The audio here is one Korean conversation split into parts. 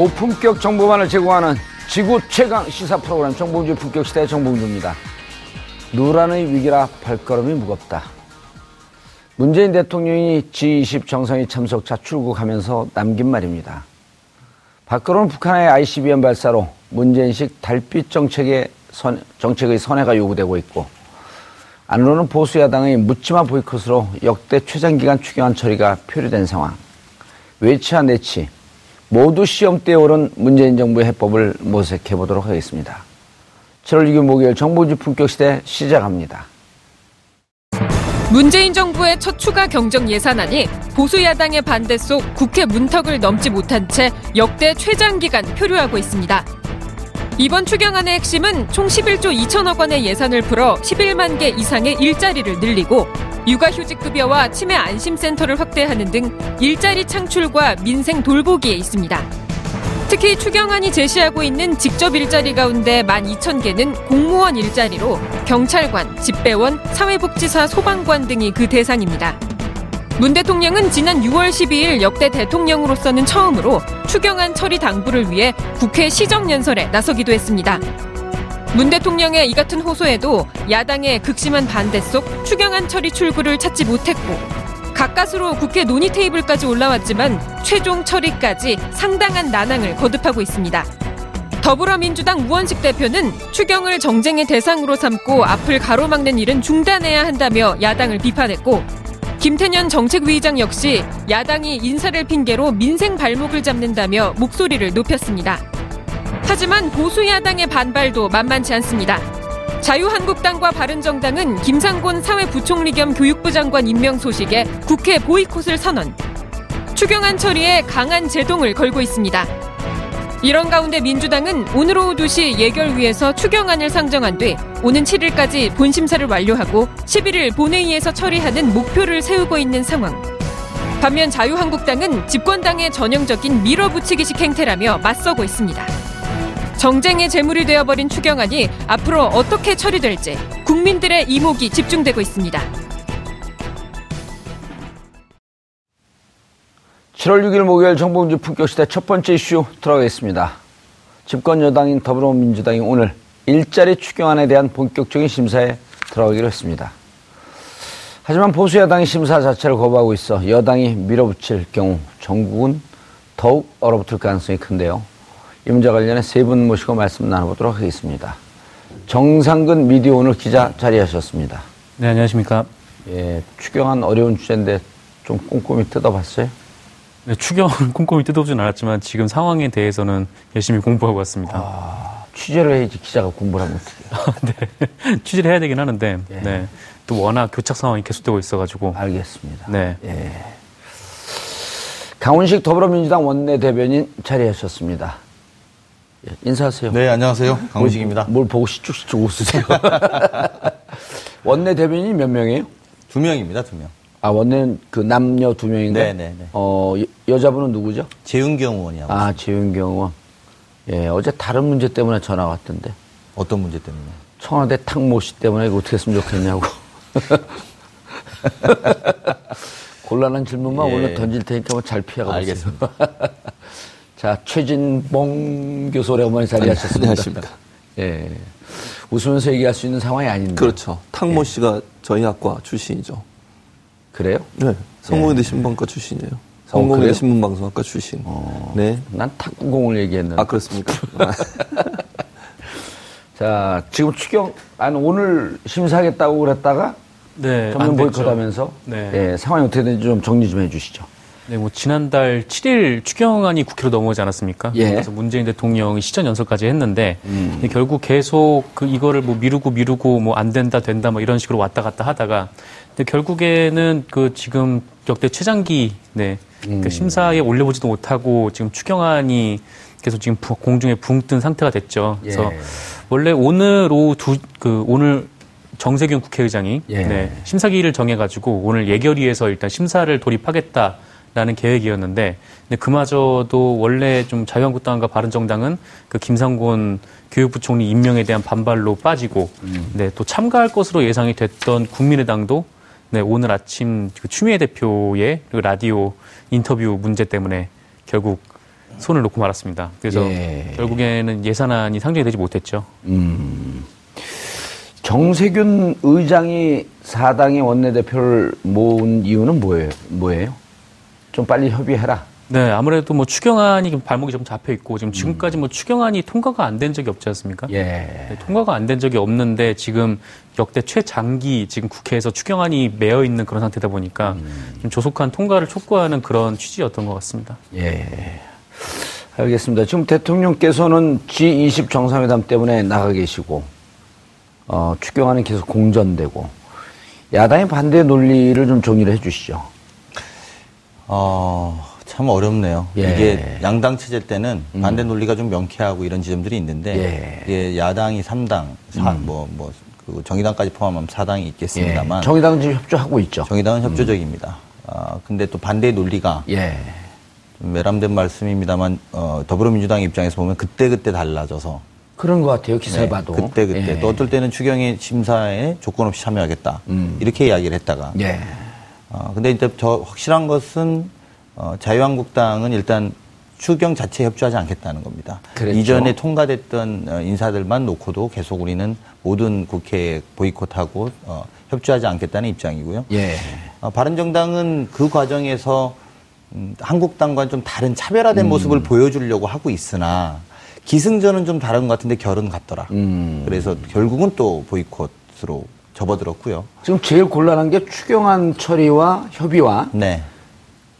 고품격 정보만을 제공하는 지구 최강 시사 프로그램 정봉주 품격 시대 정봉주입니다. 누란의 위기라 발걸음이 무겁다. 문재인 대통령이 G20 정상회 참석차 출국하면서 남긴 말입니다. 밖으로는 북한의 ICBM 발사로 문재인식 달빛 정책의, 선, 정책의 선회가 요구되고 있고 안으로는 보수 야당의 묻지마 보이콧으로 역대 최장기간 추경안 처리가 표류된 상황. 외치와 내치 모두 시험대에 오른 문재인 정부의 해법을 모색해 보도록 하겠습니다. 7월 6일 목요일 정보주 품격 시대 시작합니다. 문재인 정부의 첫 추가 경정 예산안이 보수 야당의 반대 속 국회 문턱을 넘지 못한 채 역대 최장기간 표류하고 있습니다. 이번 추경안의 핵심은 총 11조 2천억 원의 예산을 풀어 11만 개 이상의 일자리를 늘리고 육아휴직급여와 치매 안심센터를 확대하는 등 일자리 창출과 민생 돌보기에 있습니다. 특히 추경안이 제시하고 있는 직접 일자리 가운데 12,000개는 공무원 일자리로 경찰관, 집배원, 사회복지사, 소방관 등이 그 대상입니다. 문 대통령은 지난 6월 12일 역대 대통령으로서는 처음으로 추경안 처리 당부를 위해 국회 시정연설에 나서기도 했습니다. 문 대통령의 이 같은 호소에도 야당의 극심한 반대 속 추경안 처리 출구를 찾지 못했고 가까스로 국회 논의 테이블까지 올라왔지만 최종 처리까지 상당한 난항을 거듭하고 있습니다. 더불어민주당 우원식 대표는 추경을 정쟁의 대상으로 삼고 앞을 가로막는 일은 중단해야 한다며 야당을 비판했고 김태년 정책위의장 역시 야당이 인사를 핑계로 민생 발목을 잡는다며 목소리를 높였습니다. 하지만 보수 야당의 반발도 만만치 않습니다. 자유한국당과 바른정당은 김상곤 사회부총리 겸 교육부 장관 임명 소식에 국회 보이콧을 선언. 추경안 처리에 강한 제동을 걸고 있습니다. 이런 가운데 민주당은 오늘 오후 2시 예결위에서 추경안을 상정한 뒤 오는 7일까지 본심사를 완료하고 11일 본회의에서 처리하는 목표를 세우고 있는 상황. 반면 자유한국당은 집권당의 전형적인 밀어붙이기식 행태라며 맞서고 있습니다. 정쟁의 재물이 되어버린 추경안이 앞으로 어떻게 처리될지 국민들의 이목이 집중되고 있습니다. 7월 6일 목요일 정봉주 품격시대 첫 번째 이슈 들어가겠습니다. 집권 여당인 더불어민주당이 오늘 일자리 추경안에 대한 본격적인 심사에 들어가기로 했습니다. 하지만 보수 야당이 심사 자체를 거부하고 있어 여당이 밀어붙일 경우 정국은 더욱 얼어붙을 가능성이 큰데요. 이 문제 관련해 세 분 모시고 말씀 나눠보도록 하겠습니다. 정상근 미디어 오늘 기자 자리하셨습니다. 네, 안녕하십니까. 예, 추경안 어려운 주제인데 좀 꼼꼼히 뜯어봤어요? 네, 추경을 꼼꼼히 뜯어보진 않았지만 지금 상황에 대해서는 열심히 공부하고 왔습니다. 아, 취재를 해야지 기자가 공부를 하면 어떡해요. 네. 취재를 해야 되긴 하는데, 예. 네. 또 워낙 교착 상황이 계속되고 있어가지고. 알겠습니다. 네. 예. 강훈식 더불어민주당 원내대변인 자리하셨습니다. 예, 인사하세요. 네, 안녕하세요. 강훈식입니다. 뭘, 뭘 보고 시쭉시쭉 웃으세요? 원내대변인이 몇 명이에요? 두 명입니다, 두 명. 아, 원내는 그 남녀 두 명인가요? 네, 네, 네. 어, 여, 자분은 누구죠? 재윤경 의원이하고 아, 지윤경 의원. 예, 어제 다른 문제 때문에 전화 왔던데. 어떤 문제 때문에? 청와대 탕모 씨 때문에 이거 어떻게 했으면 좋겠냐고. 곤란한 질문만 예. 오늘 던질 테니까 뭐 잘 피하고 알겠습니다. 자, 최진봉 교수 오랜만에 자리하셨습니다. 안녕하십니까. 예. 웃으면서 얘기할 수 있는 상황이 아닌데. 그렇죠. 탕모 씨가 저희 학과 출신이죠. 그래요? 네. 성공회대 신방과 출신이에요. 성공회대 어, 그래요? 신문방송학과 출신. 네. 난 탁구공을 얘기했는데. 아, 그렇습니까? 자, 지금 추경, 아니, 오늘 심사하겠다고 그랬다가 네. 전면. 보이콧하면서 네. 예, 상황이 어떻게 되는지 좀 정리 좀 해주시죠. 네, 뭐 지난달 7일 추경안이 국회로 넘어오지 않았습니까? 예. 음. 그래서 문재인 대통령이 시전 연설까지 했는데 근데 결국 계속 그 이거를 뭐 미루고 미루고 뭐 안 된다 된다 뭐 이런 식으로 왔다 갔다 하다가 근데 결국에는 그 지금 역대 최장기 네. 음. 그 심사에 올려보지도 못하고 지금 추경안이 계속 지금 부- 공중에 붕 뜬 상태가 됐죠. 그래서 예. 원래 오늘 오후 두 그 오늘 정세균 국회의장이 예. 네, 심사기일을 정해가지고 오늘 예결위에서 일단 심사를 돌입하겠다라는 계획이었는데 근데 그마저도 원래 좀 자유한국당과 바른정당은 그 김상곤 교육부총리 임명에 대한 반발로 빠지고 네, 또 참가할 것으로 예상이 됐던 국민의당도 네, 오늘 아침 그 추미애 대표의 그 라디오 인터뷰 문제 때문에 결국 손을 놓고 말았습니다. 그래서 예. 결국에는 예산안이 상정이 되지 못했죠. 정세균 의장이 사당의 원내대표를 모은 이유는 뭐예요? 뭐예요? 좀 빨리 협의해라. 네, 아무래도 뭐 추경안이 발목이 좀 잡혀 있고 지금 지금까지 뭐 추경안이 통과가 안 된 적이 없지 않습니까? 예. 네, 통과가 안 된 적이 없는데 지금 역대 최장기 지금 국회에서 추경안이 매여 있는 그런 상태다 보니까 좀 조속한 통과를 촉구하는 그런 취지였던 것 같습니다. 예. 알겠습니다. 지금 대통령께서는 G20 정상회담 때문에 나가 계시고, 어, 추경안은 계속 공전되고, 야당의 반대 논리를 좀 정리를 해 주시죠. 어, 참 어렵네요. 예. 이게 양당 체제 때는 반대 논리가 좀 명쾌하고 이런 지점들이 있는데 예. 이게 야당이 3당, 사, 뭐, 뭐, 그 정의당까지 포함하면 4당이 있겠습니다만 예. 정의당은 지금 협조하고 있죠. 정의당은 협조적입니다. 아, 근데 또 반대 논리가 예. 좀 매람된 말씀입니다만 어, 더불어민주당 입장에서 보면 그때그때 달라져서 그런 것 같아요. 기사를 봐도. 그때 그때 예. 또 어떨 때는 추경의 심사에 조건 없이 참여하겠다 이렇게 이야기를 했다가 예. 어, 근데 이제 저 확실한 것은 어, 자유한국당은 일단 추경 자체에 협조하지 않겠다는 겁니다. 그랬죠. 이전에 통과됐던 어, 인사들만 놓고도 계속 우리는 모든 국회에 보이콧하고 어, 협조하지 않겠다는 입장이고요. 예. 어, 바른정당은 그 과정에서 음, 한국당과는 좀 다른 차별화된 음. 모습을 보여주려고 하고 있으나 기승전은 좀 다른 것 같은데 결은 같더라. 음. 그래서 결국은 또 보이콧으로 접어들었고요. 지금 제일 곤란한 게 추경안 처리와 협의와 네.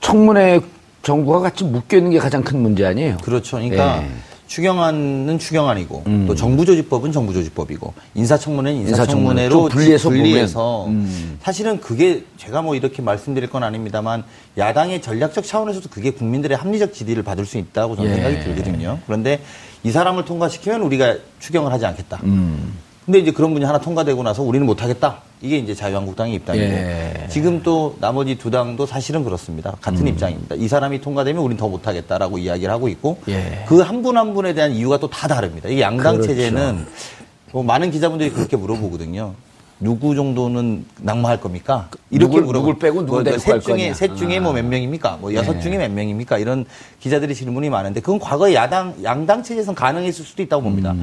청문회 정부가 같이 묶여 있는 게 가장 큰 문제 아니에요? 그렇죠. 그러니까 예. 추경안은 추경안이고 또 정부조직법은 정부조직법이고 인사청문회는 인사청문회. 인사청문회로 좀 분리해서 분리해서. 음. 사실은 그게 제가 뭐 이렇게 말씀드릴 건 아닙니다만 야당의 전략적 차원에서도 그게 국민들의 합리적 지지를 받을 수 있다고 저는 예. 생각이 들거든요. 그런데 이 사람을 통과시키면 우리가 추경을 하지 않겠다. 음. 근데 이제 그런 분이 하나 통과되고 나서 우리는 못하겠다. 이게 이제 자유한국당의 입장이고 예. 지금 또 나머지 두 당도 사실은 그렇습니다. 같은 입장입니다. 이 사람이 통과되면 우리는 더 못하겠다라고 이야기를 하고 있고 예. 그한 분 한 분에 대한 이유가 또 다 다릅니다. 이게 양당 그렇죠. 체제는 뭐 많은 기자분들이 그렇게 물어보거든요. 누구 정도는 낙마할 겁니까? 이렇게 누굴- 누굴 빼고 누굴 데리고 셋갈 중에 거냐. 셋 중에 뭐 몇 명입니까? 뭐 여섯 네. 중에 몇 명입니까? 이런 기자들이 질문이 많은데 그건 과거 야당 양당 체제에선 가능했을 수도 있다고 봅니다.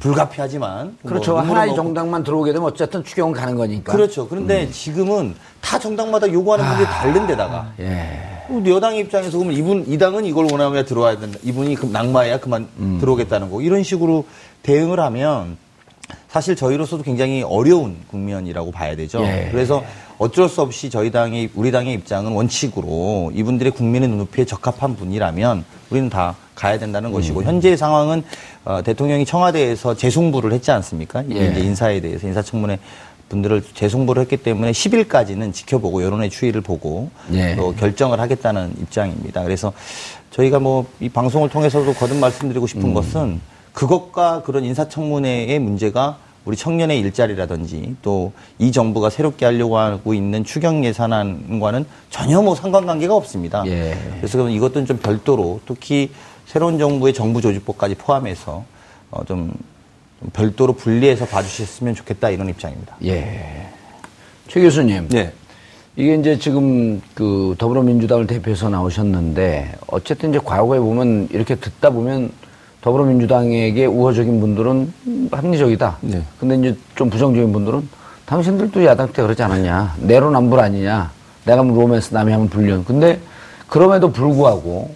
불가피하지만 그렇죠. 뭐 하나의 뭐 정당만 들어오게 되면 어쨌든 추경은 가는 거니까. 그렇죠. 그런데 지금은 다 정당마다 요구하는 분들이 다른 데다가 예. 여당 입장에서 보면 이분 이 당은 이걸 원하면 들어와야 된다. 이분이 그 낙마해야 그만 들어오겠다는 거. 이런 식으로 대응을 하면 사실 저희로서도 굉장히 어려운 국면이라고 봐야 되죠. 예. 그래서 어쩔 수 없이 저희 당의 우리 당의 입장은 원칙으로 이분들의 국민의 눈높이에 적합한 분이라면 우리는 다 가야 된다는 음. 것이고 현재의 상황은 어, 대통령이 청와대에서 재송부를 했지 않습니까? 예. 이제 인사에 대해서 인사청문회 분들을 재송부를 했기 때문에 10일까지는 지켜보고 여론의 추이를 보고 예. 또 결정을 하겠다는 입장입니다. 그래서 저희가 뭐 이 방송을 통해서도 거듭 말씀드리고 싶은 음. 것은 그것과 그런 인사청문회의 문제가 우리 청년의 일자리라든지 또 이 정부가 새롭게 하려고 하고 있는 추경 예산안과는 전혀 뭐 상관관계가 없습니다. 예. 그래서 그럼 이것들은 좀 별도로 특히 새로운 정부의 정부 조직법까지 포함해서 어, 좀, 좀 별도로 분리해서 봐주셨으면 좋겠다 이런 입장입니다. 예. 최 교수님. 네. 이게 이제 지금 그 더불어민주당을 대표해서 나오셨는데 어쨌든 이제 과거에 보면 이렇게 듣다 보면 더불어민주당에게 우호적인 분들은 음, 합리적이다. 네. 근데 이제 좀 부정적인 분들은 당신들도 야당 때 그러지 않았냐. 내로남불 아니냐. 내가 하면 로맨스 남이 하면 불륜. 근데 그럼에도 불구하고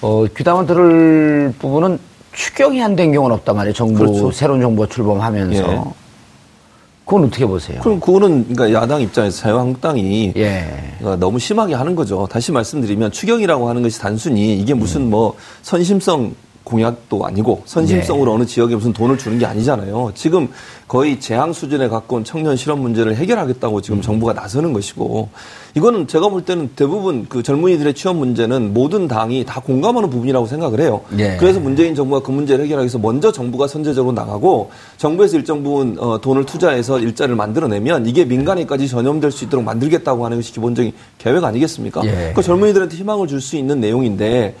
어, 귀담아 들을 부분은 추경이 안 된 경우는 없단 말이에요. 정부, 그렇죠. 새로운 정부가 출범하면서. 예. 그건 어떻게 보세요? 그럼 그거는 그러니까 야당 입장에서 자유한국당이 예. 그러니까 너무 심하게 하는 거죠. 다시 말씀드리면 추경이라고 하는 것이 단순히 이게 무슨 뭐 선심성 공약도 아니고 선심성으로 어느 지역에 무슨 돈을 주는 게 아니잖아요. 지금 거의 재앙 수준에 가까운 청년 실업 문제를 해결하겠다고 지금 정부가 나서는 것이고 이거는 제가 볼 때는 대부분 그 젊은이들의 취업 문제는 모든 당이 다 공감하는 부분이라고 생각을 해요. 예. 그래서 문재인 정부가 그 문제를 해결하기 위해서 먼저 정부가 선제적으로 나가고 정부에서 일정 부분 어, 돈을 투자해서 일자리를 만들어내면 이게 민간에까지 전염될 수 있도록 만들겠다고 하는 것이 기본적인 계획 아니겠습니까? 예. 그 젊은이들한테 희망을 줄 수 있는 내용인데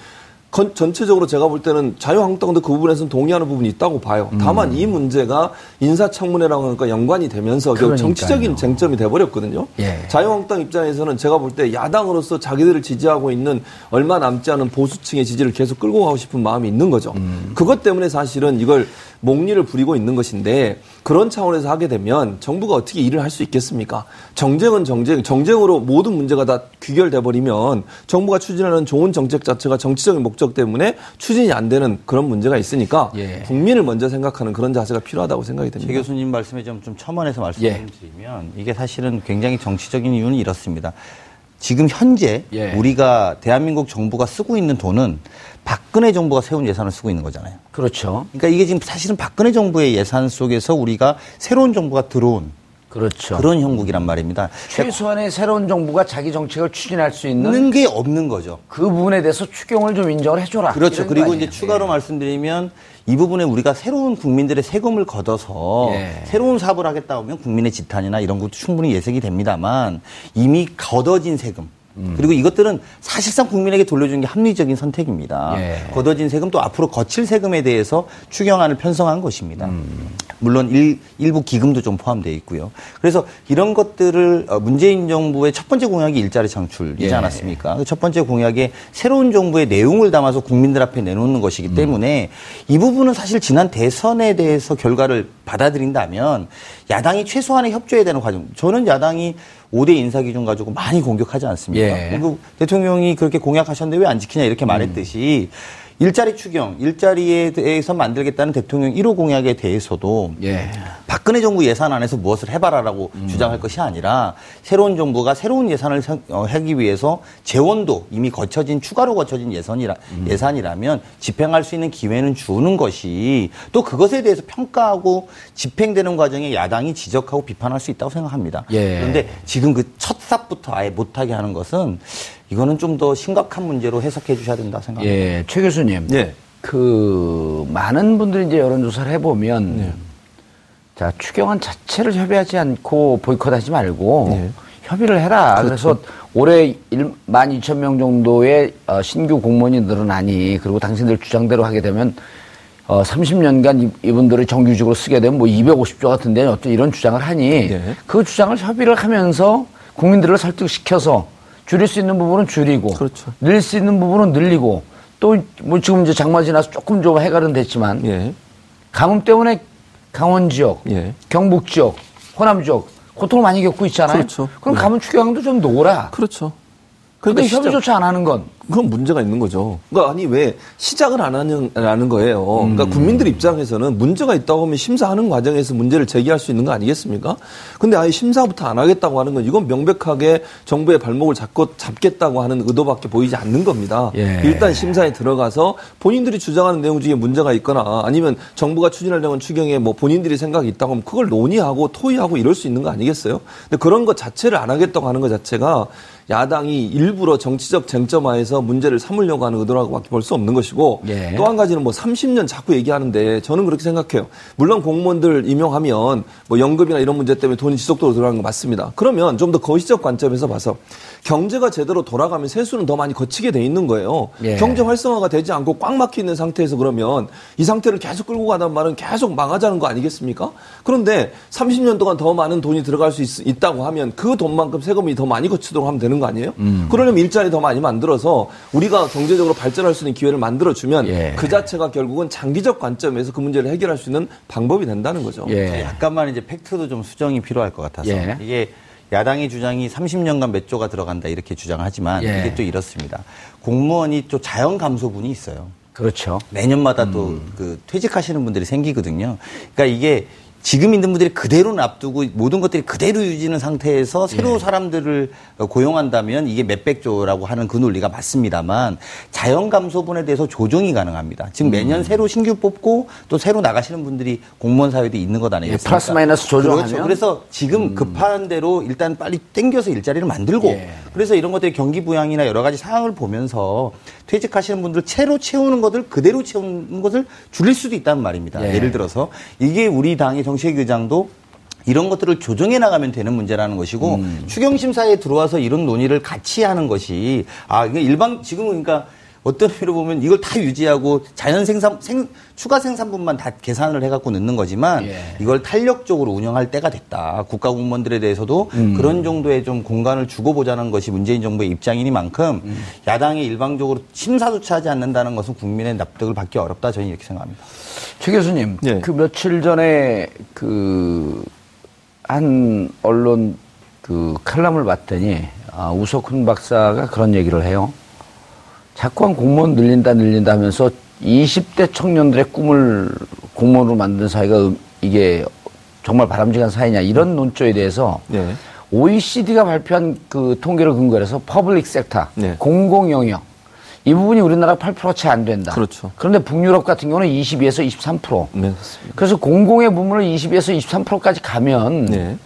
건- 전체적으로 제가 볼 때는 자유한국당도 그 부분에서는 동의하는 부분이 있다고 봐요. 다만 이 문제가 인사청문회라고 하니까 연관이 되면서 결국. 정치적인 쟁점이 돼버렸거든요. 예. 자유한국당 입장에서는 제가 볼 때 야당으로서 자기들을 지지하고 있는 얼마 남지 않은 보수층의 지지를 계속 끌고 가고 싶은 마음이 있는 거죠. 그것 때문에 사실은 이걸 목리를 부리고 있는 것인데 그런 차원에서 하게 되면 정부가 어떻게 일을 할 수 있겠습니까? 정쟁은 정쟁, 정쟁으로 모든 문제가 다 귀결돼 버리면 정부가 추진하는 좋은 정책 자체가 정치적인 목적 때문에 추진이 안 되는 그런 문제가 있으니까 예. 국민을 먼저 생각하는 그런 자세가 필요하다고 생각이 최 됩니다. 교수님 말씀에 좀, 좀 첨언해서 예. 말씀드리면 이게 사실은 굉장히 정치적인 이유는 이렇습니다. 지금 현재 예. 우리가 대한민국 정부가 쓰고 있는 돈은 박근혜 정부가 세운 예산을 쓰고 있는 거잖아요. 그렇죠. 그러니까 이게 지금 사실은 박근혜 정부의 예산 속에서 우리가 새로운 정부가 들어온 그렇죠. 그런 형국이란 말입니다. 최소한의 새로운 정부가 자기 정책을 추진할 수 있는 게 없는 거죠. 그 부분에 대해서 추경을 좀 인정을 해줘라. 그렇죠. 그리고 이제? 추가로 예. 말씀드리면 이 부분에 우리가 새로운 국민들의 세금을 걷어서 예. 새로운 사업을 하겠다 하면 국민의 지탄이나 이런 것도 충분히 예상이 됩니다만 이미 걷어진 세금 음. 그리고 이것들은 사실상 국민에게 돌려주는 게 합리적인 선택입니다. 예. 걷어진 세금 또 앞으로 거칠 세금에 대해서 추경안을 편성한 것입니다. 물론 일, 일부 기금도 좀 포함되어 있고요. 그래서 이런 것들을 어, 문재인 정부의 첫 번째 공약이 일자리 창출이지 예. 않았습니까? 그 첫 번째 공약에 새로운 정부의 내용을 담아서 국민들 앞에 내놓는 것이기 때문에 이 부분은 사실 지난 대선에 대해서 결과를 받아들인다면 야당이 최소한의 협조해야 되는 과정. 저는 야당이 5대 인사 기준 가지고 많이 공격하지 않습니까? 예. 그리고 대통령이 그렇게 공약하셨는데 왜 안 지키냐 이렇게 말했듯이 일자리 추경, 일자리에 대해서 만들겠다는 대통령 1호 공약에 대해서도 예. 박근혜 정부 예산 안에서 무엇을 해봐라라고 음. 주장할 것이 아니라 새로운 정부가 새로운 예산을 생- 어, 하기 위해서 재원도 이미 거쳐진 추가로 거쳐진 예산이라 음. 예산이라면 집행할 수 있는 기회는 주는 것이 또 그것에 대해서 평가하고 집행되는 과정에 야당이 지적하고 비판할 수 있다고 생각합니다. 예. 그런데 지금 그 첫 삽부터 아예 못하게 하는 것은 이거는 좀 더 심각한 문제로 해석해 주셔야 된다 생각합니다. 예, 최 교수님. 예. 그 많은 분들이 이제 여론조사를 해보면 네. 자 추경안 자체를 협의하지 않고 보이콧하지 말고 네. 협의를 해라. 그래서 올해 1만 2천 명 정도의 어, 신규 공무원이 늘어나니 그리고 당신들 주장대로 하게 되면 어, 30년간 이, 이분들을 정규직으로 쓰게 되면 뭐 250조 같은데 어떤 이런 주장을 하니 네. 그 주장을 협의를 하면서 국민들을 설득시켜서 줄일 수 있는 부분은 줄이고 그렇죠. 늘릴 수 있는 부분은 늘리고 또 뭐 지금 이제 장마 지나서 조금 좀 해결은 됐지만 예. 가뭄 때문에 강원 지역, 예. 경북 지역, 호남 지역 고통을 많이 겪고 있잖아요. 그렇죠. 럼 네. 가뭄 추경도 좀 놓으라. 그렇죠. 근데 시점- 협의조차 안 하는 건 그건 문제가 있는 거죠. 그러니까 아니 왜 시작을 안 하냐는 거예요. 그러니까 국민들 입장에서는 문제가 있다고 하면 심사하는 과정에서 문제를 제기할 수 있는 거 아니겠습니까? 근데 아예 심사부터 안 하겠다고 하는 건 이건 명백하게 정부의 발목을 잡고 잡겠다고 하는 의도밖에 보이지 않는 겁니다. 예. 일단 심사에 들어가서 본인들이 주장하는 내용 중에 문제가 있거나 아니면 정부가 추진하려는 추경에 뭐 본인들이 생각이 있다고 하면 그걸 논의하고 토의하고 이럴 수 있는 거 아니겠어요? 근데 그런 것 자체를 안 하겠다고 하는 것 자체가 야당이 일부러 정치적 쟁점화해서 문제를 삼으려고 하는 의도라고밖에 볼수 없는 것이고 예. 또한 가지는 뭐 30년 자꾸 얘기하는데 저는 그렇게 생각해요. 물론 공무원들 임용하면 뭐 연금이나 이런 문제 때문에 돈이 지속적으로 들어가는 거 맞습니다. 그러면 좀 더 거시적 관점에서 봐서 경제가 제대로 돌아가면 세수는 더 많이 거치게 돼 있는 거예요. 예. 경제 활성화가 되지 않고 꽉 막혀 있는 상태에서 그러면 이 상태를 계속 끌고 가단 말은 계속 망하자는 거 아니겠습니까? 그런데 30년 동안 더 많은 돈이 들어갈 수 있, 다고 하면 그 돈만큼 세금이 더 많이 거치도록 하면 되는 거 아니에요? 음. 그러려면 일자리 더 많이 만들어서 우리가 경제적으로 발전할 수 있는 기회를 만들어 주면 예. 그 자체가 결국은 장기적 관점에서 그 문제를 해결할 수 있는 방법이 된다는 거죠. 예. 약간만 이제 팩트도 좀 수정이 필요할 것 같아서 예. 이게 야당의 주장이 30년간 몇 조가 들어간다 이렇게 주장하지만 예. 이게 또 이렇습니다. 공무원이 또 자연 감소분이 있어요. 그렇죠. 매년마다 또그 퇴직하시는 분들이 생기거든요. 그러니까 이게 지금 있는 분들이 그대로 놔두고 모든 것들이 그대로 유지는 상태에서 새로 사람들을 고용한다면 이게 몇백조라고 하는 그 논리가 맞습니다만 자연 감소분에 대해서 조정이 가능합니다. 지금 매년 새로 신규 뽑고 또 새로 나가시는 분들이 공무원 사회도 있는 것 아니겠습니까? 예, 플러스 마이너스 조정하면? 그렇죠. 그래서 지금 급한 대로 일단 빨리 땡겨서 일자리를 만들고 예. 그래서 이런 것들이 경기 부양이나 여러 가지 상황을 보면서 퇴직하시는 분들 채로 채우는 것을 그대로 채우는 것을 줄일 수도 있다는 말입니다. 예. 예. 를 들어서 이게 우리 당의 정책 의장도 이런 것들을 조정해 나가면 되는 문제라는 것이고 음. 추경심사에 들어와서 이런 논의를 같이 하는 것이 아 이게 일방 지금은 그러니까 어떤 의미로 보면 이걸 다 유지하고 자연 생산 생, 추가 생산분만 다 계산을 해갖고 넣는 거지만 예. 이걸 탄력적으로 운영할 때가 됐다. 국가 공무원들에 대해서도 음. 그런 정도의 좀 공간을 주고 보자는 것이 문재인 정부의 입장이니만큼 음. 야당이 일방적으로 심사조차 하지 않는다는 것은 국민의 납득을 받기 어렵다 저는 이렇게 생각합니다. 최 교수님, 예. 그 며칠 전에 그 한 언론 그 칼럼을 봤더니 아, 우석훈 박사가 그런 얘기를 해요. 자꾸만 공무원 늘린다 늘린다 하면서 20대 청년들의 꿈을 공무원으로 만든 사회가 음- 이게 정말 바람직한 사회냐 이런 논조에 대해서 네. OECD가 발표한 그 통계를 근거로 해서 public sector, 네. 공공 영역 이 부분이 우리나라 8%채 안 된다. 그렇죠. 그런데 북유럽 같은 경우는 22에서 23%. 네, 맞습니다. 그래서 공공의 부문을 22에서 23%까지 가면 네.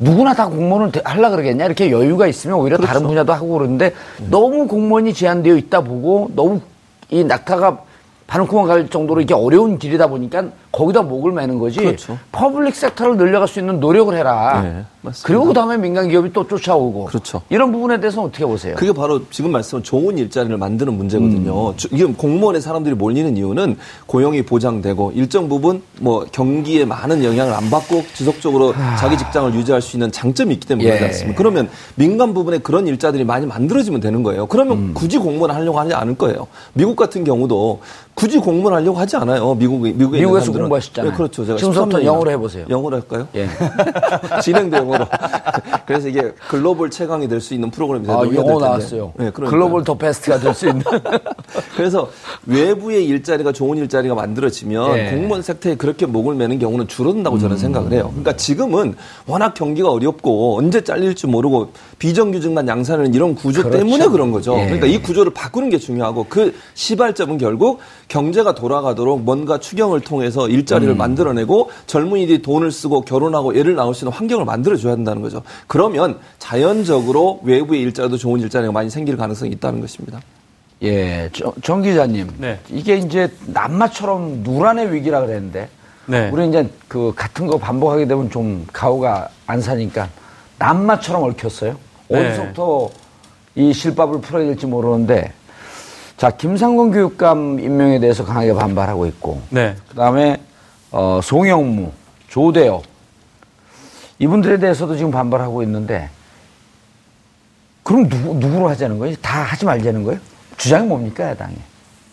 누구나 다 공무원을 대- 하려 그러겠냐 이렇게 여유가 있으면 오히려 그렇죠. 다른 분야도 하고 그러는데 너무 공무원이 제한되어 있다 보고 너무 이 낙타가 바늘구멍 갈 정도로 이게 어려운 길이다 보니까 거기다 목을 매는 거지. 그렇죠. public sector를 늘려갈 수 있는 노력을 해라. 네. 그리고 그 다음에 민간 기업이 또 쫓아오고. 그렇죠. 이런 부분에 대해서는 어떻게 보세요? 그게 바로 지금 말씀한 좋은 일자리를 만드는 문제거든요. 음. 주- 이게 공무원의 사람들이 몰리는 이유는 고용이 보장되고 일정 부분 뭐 경기에 많은 영향을 안 받고 지속적으로 자기 직장을 유지할 수 있는 장점이 있기 때문에 예. 그렇지 않습니까? 그러면 민간 부분에 그런 일자들이 많이 만들어지면 되는 거예요. 그러면 음. 굳이 공무원 하려고 하지 않을 거예요. 미국 같은 경우도 굳이 공무원 하려고 하지 않아요. 미국 미국에 미국에서. 공부하셨잖아요. 네, 그렇죠. 제가 지금부터 13 년이나. 영어로 해보세요. 영어로 할까요? 예. 진행도 영어로. 그래서 이게 글로벌 최강이 될 수 있는 프로그램이 아, 되는 영어 나왔어요. 네, 그러니까요. 글로벌 더 베스트가 될 수 있는. 그래서 외부의 일자리가 좋은 일자리가 만들어지면 예. 공무원 섹터에 그렇게 목을 매는 경우는 줄어든다고 저는 생각을 해요. 그러니까 지금은 워낙 경기가 어렵고 언제 잘릴지 모르고 비정규직만 양산하는 이런 구조 그렇죠. 때문에 그런 거죠. 예. 그러니까 이 구조를 바꾸는 게 중요하고 그 시발점은 결국 경제가 돌아가도록 뭔가 추경을 통해서 일자리를 만들어내고 젊은이들이 돈을 쓰고 결혼하고 애를 낳을 수 있는 환경을 만들어줘야 된다는 거죠. 그러면 자연적으로 외부의 일자리도 좋은 일자리가 많이 생길 가능성이 있다는 것입니다. 예, 정, 정 기자님. 네. 이게 이제 남마처럼 누란의 위기라 그랬는데. 네. 우리 이제 그 같은 거 반복하게 되면 좀 가오가 안 사니까 남마처럼 얽혔어요. 네. 어디서부터 이 실밥을 풀어야 될지 모르는데. 자, 김상곤 교육감 임명에 대해서 강하게 반발하고 있고. 네. 그 다음에, 어, 송영무, 조대엽. 이분들에 대해서도 지금 반발하고 있는데. 그럼 누구, 누구로 하자는 거예요? 다 하지 말자는 거예요? 주장이 뭡니까, 야당이?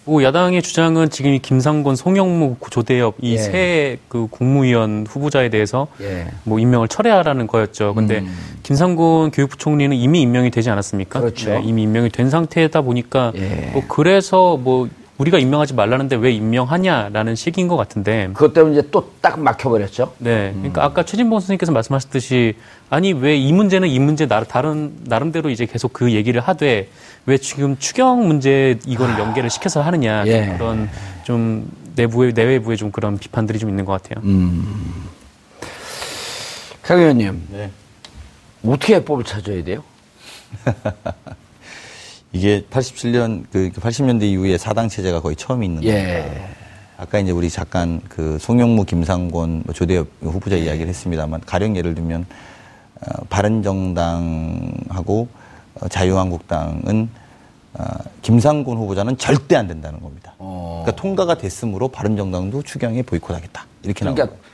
뭐 야당의 주장은 지금 이 김상곤, 송영무, 조대엽 이 예. 세그 국무위원 후보자에 대해서 예. 뭐 임명을 철회하라는 거였죠. 근데 김상곤 교육부 총리는 이미 임명이 되지 않았습니까? 음. 그렇죠. 네, 이미 임명이 된 상태다 보니까 예. 뭐 그래서 뭐 우리가 임명하지 말라는데 왜 임명하냐라는 식인 것 같은데. 그것 때문에 이제 또 딱 막혀버렸죠. 네. 음. 그러니까 아까 최진봉 선생님께서 말씀하셨듯이 아니 왜 이 문제는 이 문제 나 다른 나름대로 이제 계속 그 얘기를 하되 왜 지금 추경 문제 이거를 연계를 시켜서 하느냐 아. 예. 그런 좀 내부의 내외부에 좀 그런 비판들이 좀 있는 것 같아요. 강 의원님, 네. 어떻게 해법을 찾아야 돼요? 이게 87년 그 80년대 이후에 사당 체제가 거의 처음 있는. 예. 아까 이제 우리 잠깐 그 송영무, 김상곤, 뭐 조대엽 후보자 이야기를 했습니다만 가령 예를 들면 어, 바른정당하고 어, 자유한국당은 어, 김상곤 후보자는 절대 안 된다는 겁니다. 그러니까 통과가 됐으므로 바른정당도 추경에 보이콧하겠다 이렇게 나온 그러니까 거예요.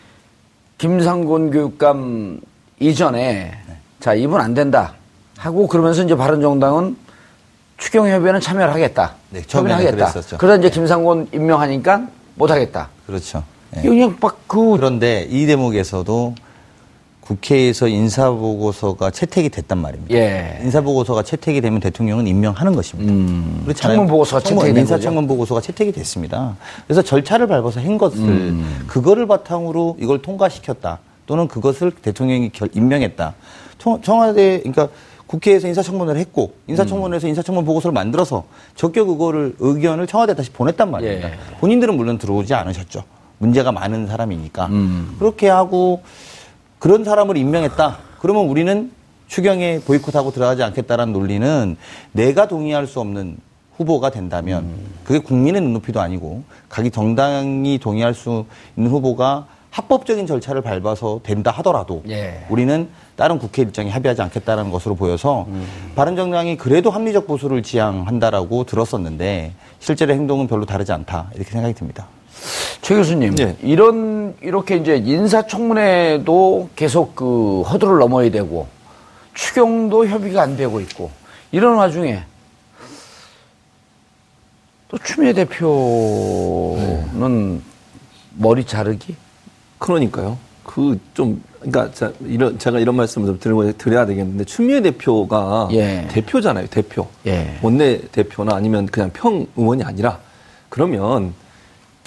김상곤 교육감 이전에 자 이분 안 된다 하고 그러면서 이제 바른정당은 추경협의회는 참여를 하겠다. 네, 협의를 하겠다. 그랬었죠. 그러다 이제 김상곤 임명하니까 못 하겠다. 그렇죠. 예. 그냥 막그 그런데 이 대목에서도 국회에서 인사보고서가 채택이 됐단 말입니다. 예. 인사보고서가 채택이 되면 대통령은 임명하는 것입니다. 음. 그렇잖아요. 청문보고서가 청문, 채택이 된 인사청문 보고서가 채택이 됐습니다. 그래서 절차를 밟아서 한 것을 음. 그거를 바탕으로 이걸 통과시켰다. 또는 그것을 대통령이 결, 임명했다. 청, 청와대 그러니까 국회에서 인사청문회를 했고 인사청문회에서 인사청문 보고서를 만들어서 적격 그거를 의견을 청와대에 다시 보냈단 말입니다. 예. 본인들은 물론 들어오지 않으셨죠. 문제가 많은 사람이니까. 음. 그렇게 하고 그런 사람을 임명했다. 그러면 우리는 추경에 보이콧하고 들어가지 않겠다라는 논리는 내가 동의할 수 없는 후보가 된다면 그게 국민의 눈높이도 아니고 각이 정당이 동의할 수 있는 후보가 합법적인 절차를 밟아서 된다 하더라도 예. 우리는 다른 국회 일정에 합의하지 않겠다라는 것으로 보여서 바른정당이 그래도 합리적 보수를 지향한다라고 들었었는데 실제로 행동은 별로 다르지 않다 이렇게 생각이 듭니다. 최 교수님 네. 이런 이렇게 이제 인사청문회도 계속 그 허들을 넘어야 되고 추경도 협의가 안 되고 있고 이런 와중에 또 추미애 대표는 머리 자르기 그러니까요. 그 좀 그러니까 자, 이런 제가 이런 말씀을 좀 드리고 드려야 되겠는데 추미애 대표가 예. 대표잖아요. 대표. 예. 원내 대표나 아니면 그냥 평 의원이 아니라 그러면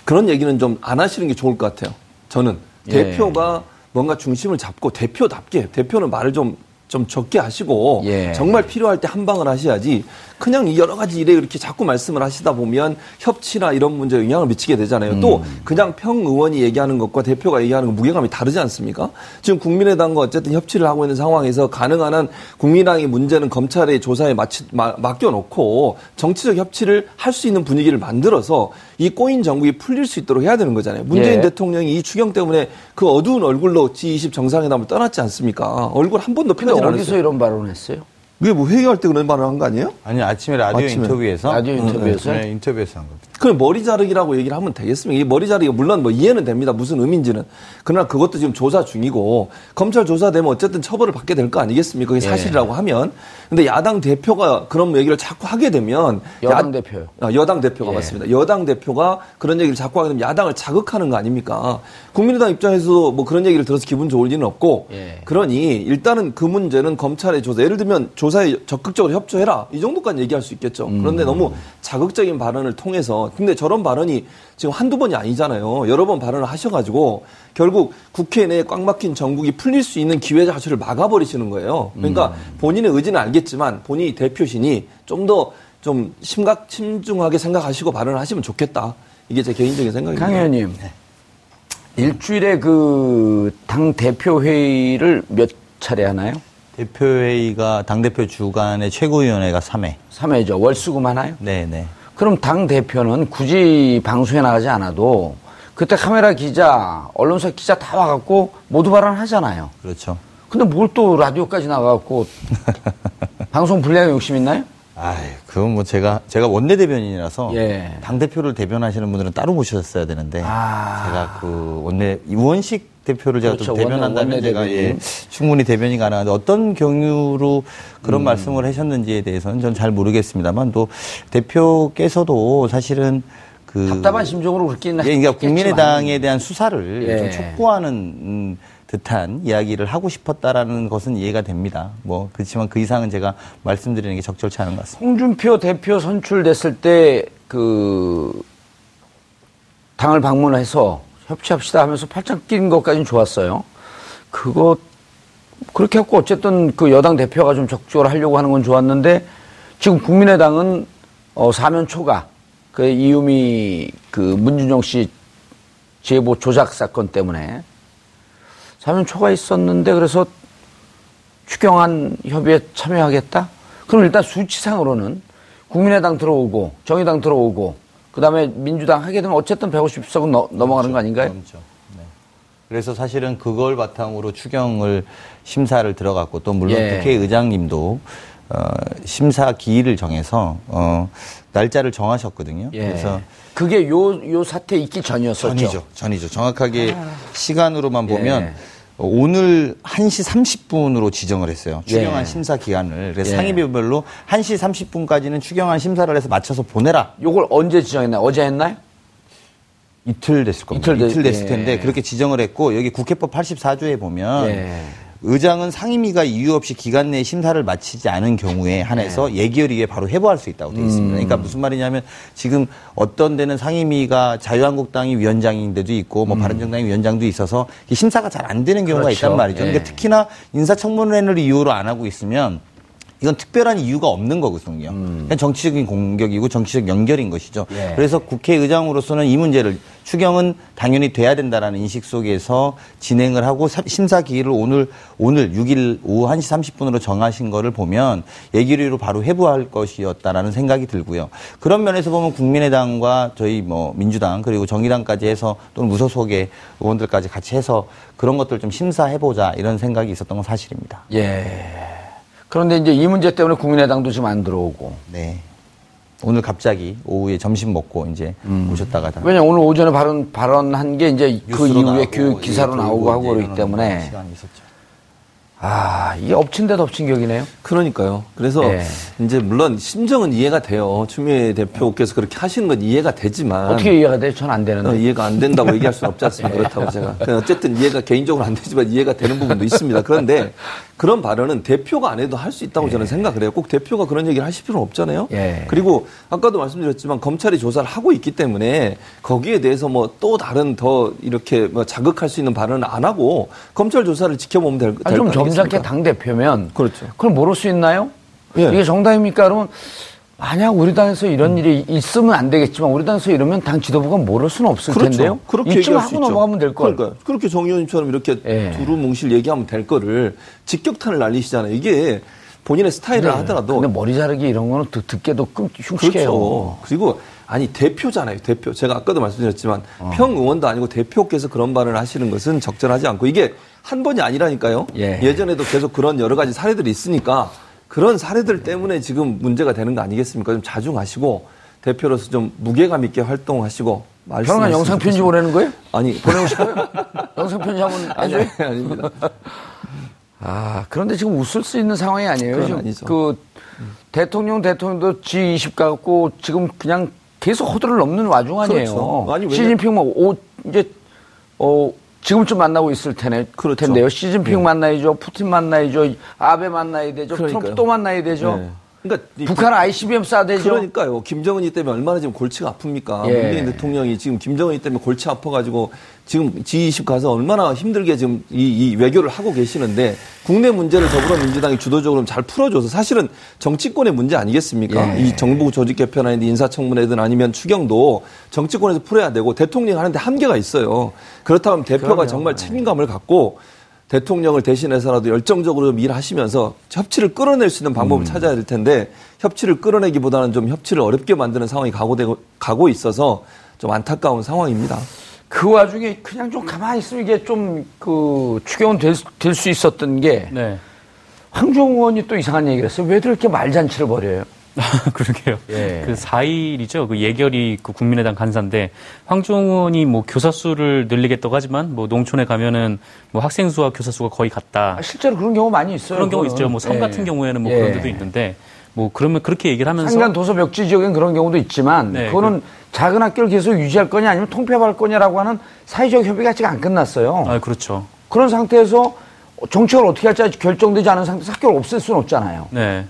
그런 얘기는 좀 안 하시는 게 좋을 것 같아요. 저는 예. 대표가 뭔가 중심을 잡고 대표답게 대표는 말을 좀좀 적게 하시고 예. 정말 필요할 때 한 방을 하셔야지 그냥 이 여러 가지 일에 이렇게 자꾸 말씀을 하시다 보면 협치나 이런 문제에 영향을 미치게 되잖아요. 또 음. 그냥 평 의원이 얘기하는 것과 대표가 얘기하는 것 무게감이 다르지 않습니까? 지금 국민의당과 어쨌든 협치를 하고 있는 상황에서 가능한 한 국민의당의 문제는 검찰의 조사에 마치, 마- 맡겨놓고 정치적 협치를 할 수 있는 분위기를 만들어서 이 꼬인 정국이 풀릴 수 있도록 해야 되는 거잖아요. 문재인 예. 대통령이 이 추경 때문에 그 어두운 얼굴로 G20 정상회담을 떠났지 않습니까? 얼굴 한 번도 근데 펴지 어디서 않았어요. 이런 발언을 했어요? 왜뭐 회의할 때 그런 말을 한 거 아니에요? 아니 아침에 라디오 아침에. 인터뷰에서 라디오 인터뷰에서? 네, 인터뷰에서 한 겁니다. 그럼 머리 자르기라고 얘기를 하면 되겠습니까? 이 머리 자르기가 물론 뭐 이해는 됩니다. 무슨 의미인지는. 그러나 그것도 지금 조사 중이고 검찰 조사되면 어쨌든 처벌을 받게 될 거 아니겠습니까? 그게 예. 사실이라고 하면. 근데 야당 대표가 그런 얘기를 자꾸 하게 되면 여당 야- 대표요. 아, 여당 대표가 예. 맞습니다. 여당 대표가 그런 얘기를 자꾸 하게 되면 야당을 자극하는 거 아닙니까? 국민의당 입장에서 뭐 그런 얘기를 들어서 기분 좋을 리는 없고 예. 그러니 일단은 그 문제는 검찰의 조사 예를 들면 조사에 적극적으로 협조해라 이 정도까지 얘기할 수 있겠죠. 그런데 너무 자극적인 발언을 통해서 근데 저런 발언이 지금 한두 번이 아니잖아요. 여러 번 발언을 하셔가지고 결국 국회 내에 꽉 막힌 정국이 풀릴 수 있는 기회 자체를 막아버리시는 거예요. 그러니까 본인의 의지는 알겠지만 본인이 대표시니 좀더좀 심각 심중하게 생각하시고 발언을 하시면 좋겠다. 이게 제 개인적인 생각입니다. 강 의원님 일주일에 그 당 대표 회의를 몇 차례 하나요? 대표회의가 당대표 주간의 최고위원회가 3회. 3회죠. 월수금 하나요? 네네. 그럼 당 대표는 굳이 방송에 나가지 않아도 그때 카메라 기자, 언론사 기자 다 와갖고 모두 발언하잖아요. 그렇죠. 근데 뭘 또 라디오까지 나가갖고 방송 분량 욕심 있나요? 아이, 그건 뭐 제가, 제가 원내 대변인이라서. 예. 당 대표를 대변하시는 분들은 따로 모셨어야 되는데. 아. 제가 그 원내, 의원식 대표를 제가 그렇죠. 좀 대변한다면 제가 예. 충분히 대변이 가능한데 어떤 경유로 음. 그런 말씀을 하셨는지에 대해서는 저는 잘 모르겠습니다만 또 대표께서도 사실은 그 답답한 심정으로 그렇게 예, 그러니까 국민의당에 대한 수사를 예. 좀 촉구하는 음, 듯한 이야기를 하고 싶었다라는 것은 이해가 됩니다. 뭐 그렇지만 그 이상은 제가 말씀드리는 게 적절치 않은 것 같습니다. 홍준표 대표 선출됐을 때 그 당을 방문해서 협치합시다 하면서 팔짱 낀 것까지는 좋았어요. 그거 그렇게 했고 어쨌든 그 여당 대표가 좀 적극적으로 하려고 하는 건 좋았는데 지금 국민의당은 어 사면 초과 그 이유미 그 문준영 씨 제보 조작 사건 때문에 사면 초과 있었는데 그래서 추경안 협의에 참여하겠다? 그럼 일단 수치상으로는 국민의당 들어오고 정의당 들어오고 그다음에 민주당 하게 되면 어쨌든 150석은 넘- 넘어가는 거 아닌가요? 그렇죠. 네. 그래서 사실은 그걸 바탕으로 추경을 심사를 들어갔고 또 물론 예. 국회의장님도 어, 심사 기일을 정해서 어, 날짜를 정하셨거든요. 예. 그래서 그게 요, 요 사태 있기 전이었었죠. 전이죠. 전이죠. 정확하게 시간으로만 보면 예. 오늘 1시 30분으로 지정을 했어요. 추경안 예. 심사 기간을. 그래서 예. 상임위별로 1시 30분까지는 추경안 심사를 해서 맞춰서 보내라. 요걸 언제 지정했나요? 어제 했나요? 이틀 됐을 겁니다. 이틀 이틀, 됐- 됐을 예. 텐데 그렇게 지정을 했고 여기 국회법 84조에 보면 예. 의장은 상임위가 이유 없이 기간 내에 심사를 마치지 않은 경우에 한해서 예결 위에 바로 회부할 수 있다고 되어 있습니다. 그러니까 무슨 말이냐면 지금 어떤 데는 상임위가 자유한국당이 위원장인데도 있고 뭐 바른정당이 위원장도 있어서 이 심사가 잘 안 되는 경우가 그렇죠. 있단 말이죠. 예. 그러니까 특히나 인사청문회를 이유로 안 하고 있으면 이건 특별한 이유가 없는 거거든요. 그냥 정치적인 공격이고 정치적 연결인 것이죠. 음. 예. 그래서 국회의장으로서는 이 문제를 추경은 당연히 돼야 된다라는 인식 속에서 진행을 하고 사- 심사 기일을 오늘 오늘 6일 오후 1시 30분으로 정하신 거를 보면 예결위로 바로 회부할 것이었다라는 생각이 들고요. 그런 면에서 보면 국민의당과 저희 뭐 민주당 그리고 정의당까지 해서 또는 무소속의 의원들까지 같이 해서 그런 것들 좀 심사해 보자 이런 생각이 있었던 건 사실입니다. 예. 그런데 이제 이 문제 때문에 국민의당도 지금 안 들어오고. 네. 오늘 갑자기 오후에 점심 먹고 이제 오셨다가 다 왜냐 오늘 오전에 발언 발언한 게 이제 그 이후에 나오고, 교육 기사로 예, 나오고 하고 그러기 때문에 시간이 있었죠. 아 이게 엎친 데 덮친 격이네요. 그러니까요. 그래서 예. 이제 물론 심정은 이해가 돼요. 추미애 대표께서 그렇게 하시는 건 이해가 되지만 어떻게 이해가 돼? 전안 되는데. 어, 이해가 안 된다고 얘기할 수는 없지 않습니까? 그렇다고 제가. 어쨌든 이해가 개인적으로 안 되지만 이해가 되는 부분도 있습니다. 그런데 그런 발언은 대표가 안 해도 할 수 있다고 저는 생각을 해요. 꼭 대표가 그런 얘기를 하실 필요는 없잖아요. 예. 그리고 아까도 말씀드렸지만 검찰이 조사를 하고 있기 때문에 거기에 대해서 뭐 또 다른 더 이렇게 뭐 자극할 수 있는 발언은 안 하고 검찰 조사를 지켜보면 될, 아니, 좀 될거 점잖게? 당 대표면 그렇죠. 그걸 모를 수 있나요? 예. 이게 정당입니까? 그러면 만약 우리 당에서 이런 일이 있으면 안 되겠지만 우리 당에서 이러면 당 지도부가 모를 수는 없을 텐데요. 그렇게 이쯤 하고. 넘어가면 될 걸. 그러니까 그렇게 정 의원님처럼 이렇게 예. 두루뭉실 얘기하면 될 거를 직격탄을 날리시잖아요. 이게 본인의 스타일을 하더라도 근데 머리 자르기 이런 거는 듣, 듣기도 끔 흉측해요. 그렇죠. 그리고 아니 대표잖아요. 대표. 제가 아까도 말씀드렸지만 어. 평 의원도 아니고 대표께서 그런 발언을 하시는 것은 적절하지 않고 이게 한 번이 아니라니까요. 예. 전에도 계속 그런 여러 가지 사례들이 있으니까 그런 사례들 때문에 지금 문제가 되는 거 아니겠습니까? 좀 자중하시고 대표로서 좀 무게감 있게 활동하시고 평안 말씀하시면 영상 편지. 보내는 거예요? 아니 보내고 싶어요? 영상 편지 한번 아니, 해줘요? 아니, 아닙니다. 아, 그런데 지금 웃을 수 있는 상황이 아니에요. 지금 아니죠. 그 대통령 대통령도 G20 가고 지금 그냥 계속 호도를 넘는 와중 아니에요. 그렇죠. 아니, 시진핑 뭐 오, 이제 어 지금쯤 만나고 있을 테네, 그렇죠. 텐데요. 시진핑 만나야죠, 푸틴 만나야죠, 아베 만나야 되죠, 그러니까요. 트럼프 또 만나야 되죠. 네. 그러니까 이 북한 ICBM 쏴야 되죠. 그러니까요. 김정은이 때문에 얼마나 지금 골치가 아픕니까? 예. 문재인 대통령이 지금 김정은이 때문에 골치 아파가지고 지금 G20 가서 얼마나 힘들게 지금 이, 이 외교를 하고 계시는데 국내 문제를 더불어민주당이 주도적으로 잘 풀어줘서 사실은 정치권의 문제 아니겠습니까? 예. 이 정부 조직 개편이든 인사청문회든 아니면 추경도 정치권에서 풀어야 되고 대통령이 하는데 한계가 있어요. 그렇다면 대표가 그럼요. 정말 책임감을 갖고 대통령을 대신해서라도 열정적으로 좀 일하시면서 협치를 끌어낼 수 있는 방법을 찾아야 될 텐데 협치를 끌어내기보다는 좀 협치를 어렵게 만드는 상황이 가고 되고 가고 있어서 좀 안타까운 상황입니다. 그 와중에 그냥 좀 가만히 있으면 이게 좀 그 추경은 될수 있었던 게 네. 황종원 의원이 또 이상한 얘기를 했어요. 왜들 이렇게 말잔치를 벌여요? 그러게요. 예. 그 4일이죠. 그 예결이 그 국민의당 간사인데 황종원이 뭐 교사 수를 늘리겠다고 하지만 뭐 농촌에 가면은 뭐 학생 수와 교사 수가 거의 같다. 아, 실제로 그런 경우 많이 있어요. 그런 경우. 있죠. 뭐섬 예. 같은 경우에는 뭐 예. 그런 데도 있는데 뭐 그러면 그렇게 얘기를 하면서 상간 도서 벽지 지역엔 그런 경우도 있지만 네, 그거는 작은 학교를 계속 유지할 거냐 아니면 통폐합할 거냐라고 하는 사회적 협의가 아직 안 끝났어요. 아 그렇죠. 그런 상태에서 정책을 어떻게 할지 아직 결정되지 않은 상태에서 학교를 없앨 수는 없잖아요. 네.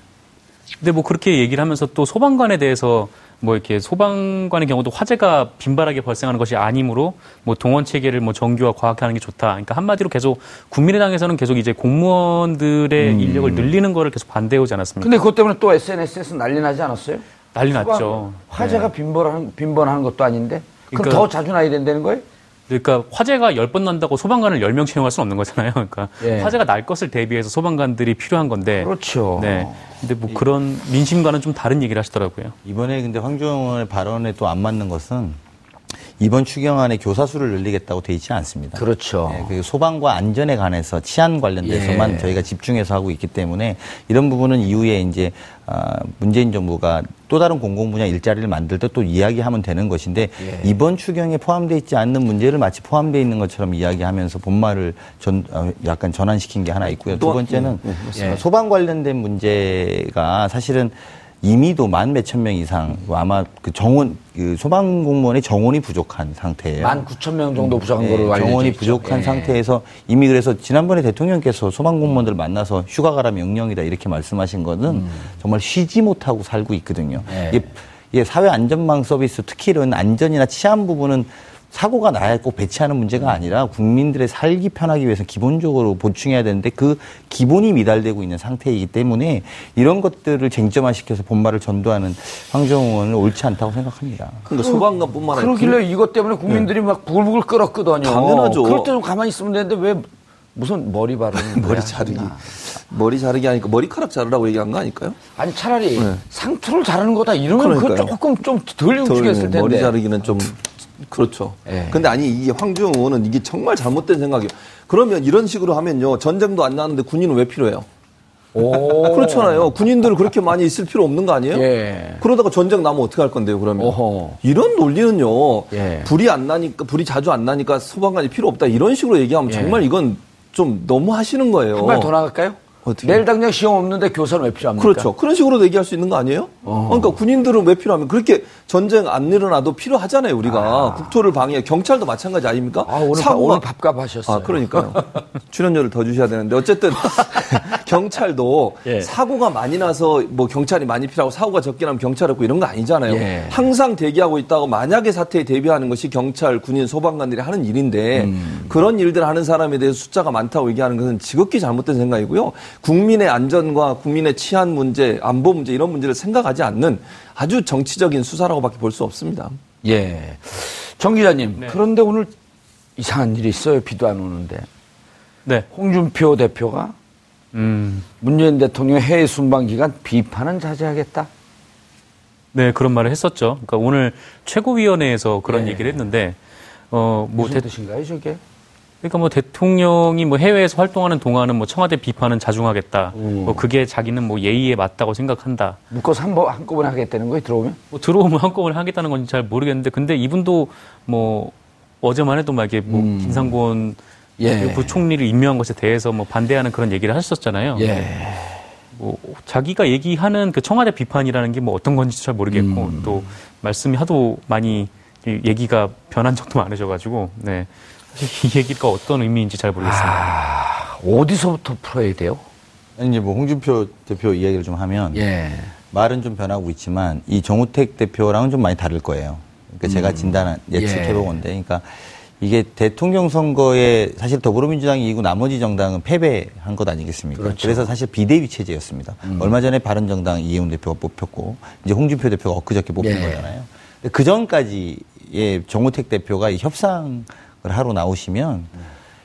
근데 뭐 그렇게 얘기를 하면서 또 소방관에 대해서 뭐 이렇게 소방관의 경우도 화재가 빈발하게 발생하는 것이 아니므로 뭐 동원 체계를 뭐 정규화 과학하는 게 좋다. 그러니까 한마디로 계속 국민의당에서는 계속 이제 공무원들의 인력을 늘리는 거를 계속 반대해 오지 않았습니까? 근데 그것 때문에 또 SNS에서 난리 나지 않았어요? 난리 났죠. 화재가 빈번한, 빈번한 것도 아닌데? 그럼 그러니까- 더 자주 나야 된다는 거예요? 그러니까 화재가 10번 난다고 소방관을 10명 채용할 수는 없는 거잖아요. 그러니까 예. 화재가 날 것을 대비해서 소방관들이 필요한 건데. 그렇죠. 네. 근데 뭐 그런 민심과는 좀 다른 얘기를 하시더라고요. 이번에 근데 황종원의 발언에 또 안 맞는 것은 이번 추경안에 교사 수를 늘리겠다고 돼 있지 않습니다. 그렇죠. 네, 그 소방과 안전에 관해서 치안 관련돼서만 예. 저희가 집중해서 하고 있기 때문에 이런 부분은 이후에 이제 아, 문재인 정부가 또 다른 공공 분야 일자리를 만들 때 또 이야기하면 되는 것인데 예. 이번 추경에 포함되어 있지 않는 문제를 마치 포함되어 있는 것처럼 이야기하면서 본말을 전 어, 약간 전환시킨 게 하나 있고요. 두 또- 번째는 음, 음, 어, 소방 관련된 문제가 사실은 이미도 만 몇천 명 이상 아마 그 정원 그 소방 공무원의 정원이 부족한 상태예요. 만 9천 명 정도 부족한 네, 거로 알려져 정원이 있죠. 부족한 예. 상태에서 이미 그래서 지난번에 대통령께서 소방 공무원들 만나서 휴가 가라 명령이다 이렇게 말씀하신 거는 정말 쉬지 못하고 살고 있거든요. 음. 예. 이게, 이게 사회 안전망 서비스 특히 이런 안전이나 치안 부분은 사고가 나야 꼭 배치하는 문제가 아니라 국민들의 살기 편하기 위해서 기본적으로 보충해야 되는데 그 기본이 미달되고 있는 상태이기 때문에 이런 것들을 쟁점화시켜서 본말을 전도하는 황정원은 옳지 않다고 생각합니다. 그러니까 소방관뿐만 아니라 그러길래 이것 때문에 국민들이 막 부글부글 끓었거든요. 당연하죠. 그럴 때 좀 가만히 있으면 되는데 왜 무슨 머리 바르는 거야? 머리 자르기. 머리 자르기 하니까 머리카락 자르라고 얘기한 거 아닐까요? 아니 차라리 네. 상투를 자르는 거다 이러면 그건 그러니까요. 조금 좀 덜 움직였을 텐데. 머리 자르기는 좀 그렇죠. 예. 근데 아니 이게 황주영 의원은 이게 정말 잘못된 생각이에요. 그러면 이런 식으로 하면요 전쟁도 안 나는데 군인은 왜 필요해요? 오. 그렇잖아요. 군인들 그렇게 많이 있을 필요 없는 거 아니에요? 예. 그러다가 전쟁 나면 어떻게 할 건데요, 그러면? 어허. 이런 논리는요, 예. 불이 안 나니까, 불이 자주 안 나니까 소방관이 필요 없다, 이런 식으로 얘기하면 예. 정말 이건 좀 너무 하시는 거예요. 한 발 더 나갈까요? 어떻게? 내일 당장 시험 없는데 교사는 왜 필요합니까? 그렇죠. 그런 식으로 얘기할 수 있는 거 아니에요? 어. 그러니까 군인들은 왜 필요하면 그렇게 전쟁 안 일어나도 필요하잖아요, 우리가. 국토를 방해, 경찰도 마찬가지 아닙니까? 아, 오늘, 밥, 사고가 오늘 밥값 하셨어요. 아, 그러니까요. 출연료를 더 주셔야 되는데 어쨌든 경찰도 예. 사고가 많이 나서 뭐 경찰이 많이 필요하고 사고가 적게 나면 경찰 없고 이런 거 아니잖아요. 예. 항상 대기하고 있다고 만약에 사태에 대비하는 것이 경찰, 군인, 소방관들이 하는 일인데 음. 그런 일들을 하는 사람에 대해서 숫자가 많다고 얘기하는 것은 지극히 잘못된 생각이고요. 국민의 안전과 국민의 치안 문제, 안보 문제 이런 문제를 생각하지 않는 아주 정치적인 수사라고밖에 볼 수 없습니다. 예. 정 기자님, 네. 그런데 오늘 이상한 일이 있어요. 비도 안 오는데. 네. 홍준표 대표가 음. 문재인 대통령 해외 순방 기간 비판은 자제하겠다. 네, 그런 말을 했었죠. 그러니까 오늘 최고위원회에서 그런 예. 얘기를 했는데, 어, 뭐, 무슨 대, 뜻인가요, 저게? 그러니까 뭐 대통령이 뭐 해외에서 활동하는 동안은 뭐 청와대 비판은 자중하겠다. 뭐 그게 자기는 뭐 예의에 맞다고 생각한다. 묶어서 한 번, 한꺼번에 하겠다는 거예요, 들어오면? 뭐 들어오면 한꺼번에 하겠다는 건지 잘 모르겠는데, 근데 이분도 뭐 어제만 해도 막 이게 뭐 김상곤 예. 부총리를 임명한 것에 대해서 뭐 반대하는 그런 얘기를 하셨잖아요. 예. 뭐 자기가 얘기하는 그 청와대 비판이라는 게 뭐 어떤 건지 잘 모르겠고 음. 또 말씀이 하도 많이 이 얘기가 변한 적도 많으셔가지고 네 이 얘기가 어떤 의미인지 잘 모르겠습니다. 아, 어디서부터 풀어야 돼요? 이제 뭐 홍준표 대표 이야기를 좀 하면 예. 말은 좀 변하고 있지만 이 정우택 대표랑은 좀 많이 다를 거예요. 그러니까 제가 진단 예측해보건데, 그러니까 이게 대통령 선거에 사실 더불어민주당이 이기고 나머지 정당은 패배한 것 아니겠습니까? 그렇죠. 래서 사실 비대위 체제였습니다. 얼마 전에 바른정당 이해운 대표가 뽑혔고 이제 홍준표 대표가 엊그저께 뽑힌 예. 거잖아요. 그 전까지의 정우택 대표가 이 협상을 하러 나오시면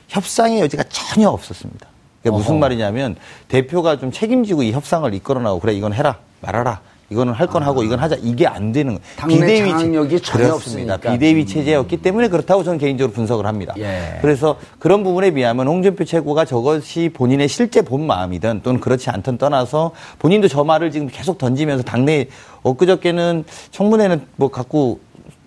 협상의 여지가 전혀 없었습니다. 그러니까 무슨. 말이냐면 대표가 좀 책임지고 이 협상을 이끌어 나오고 그래 이건 해라 말아라 이거는 할 건 하고 이건 하자 이게 안 되는 거예요. 당내 장악력이 전혀. 없으니까. 비대위 체제였기 때문에 그렇다고 저는 개인적으로 분석을 합니다. 예. 그래서 그런 부분에 비하면 홍준표 최고가 저것이 본인의 실제 본 마음이든 또는 그렇지 않든 떠나서 본인도 저 말을 지금 계속 던지면서 당내 엊그저께는 청문회는 뭐 갖고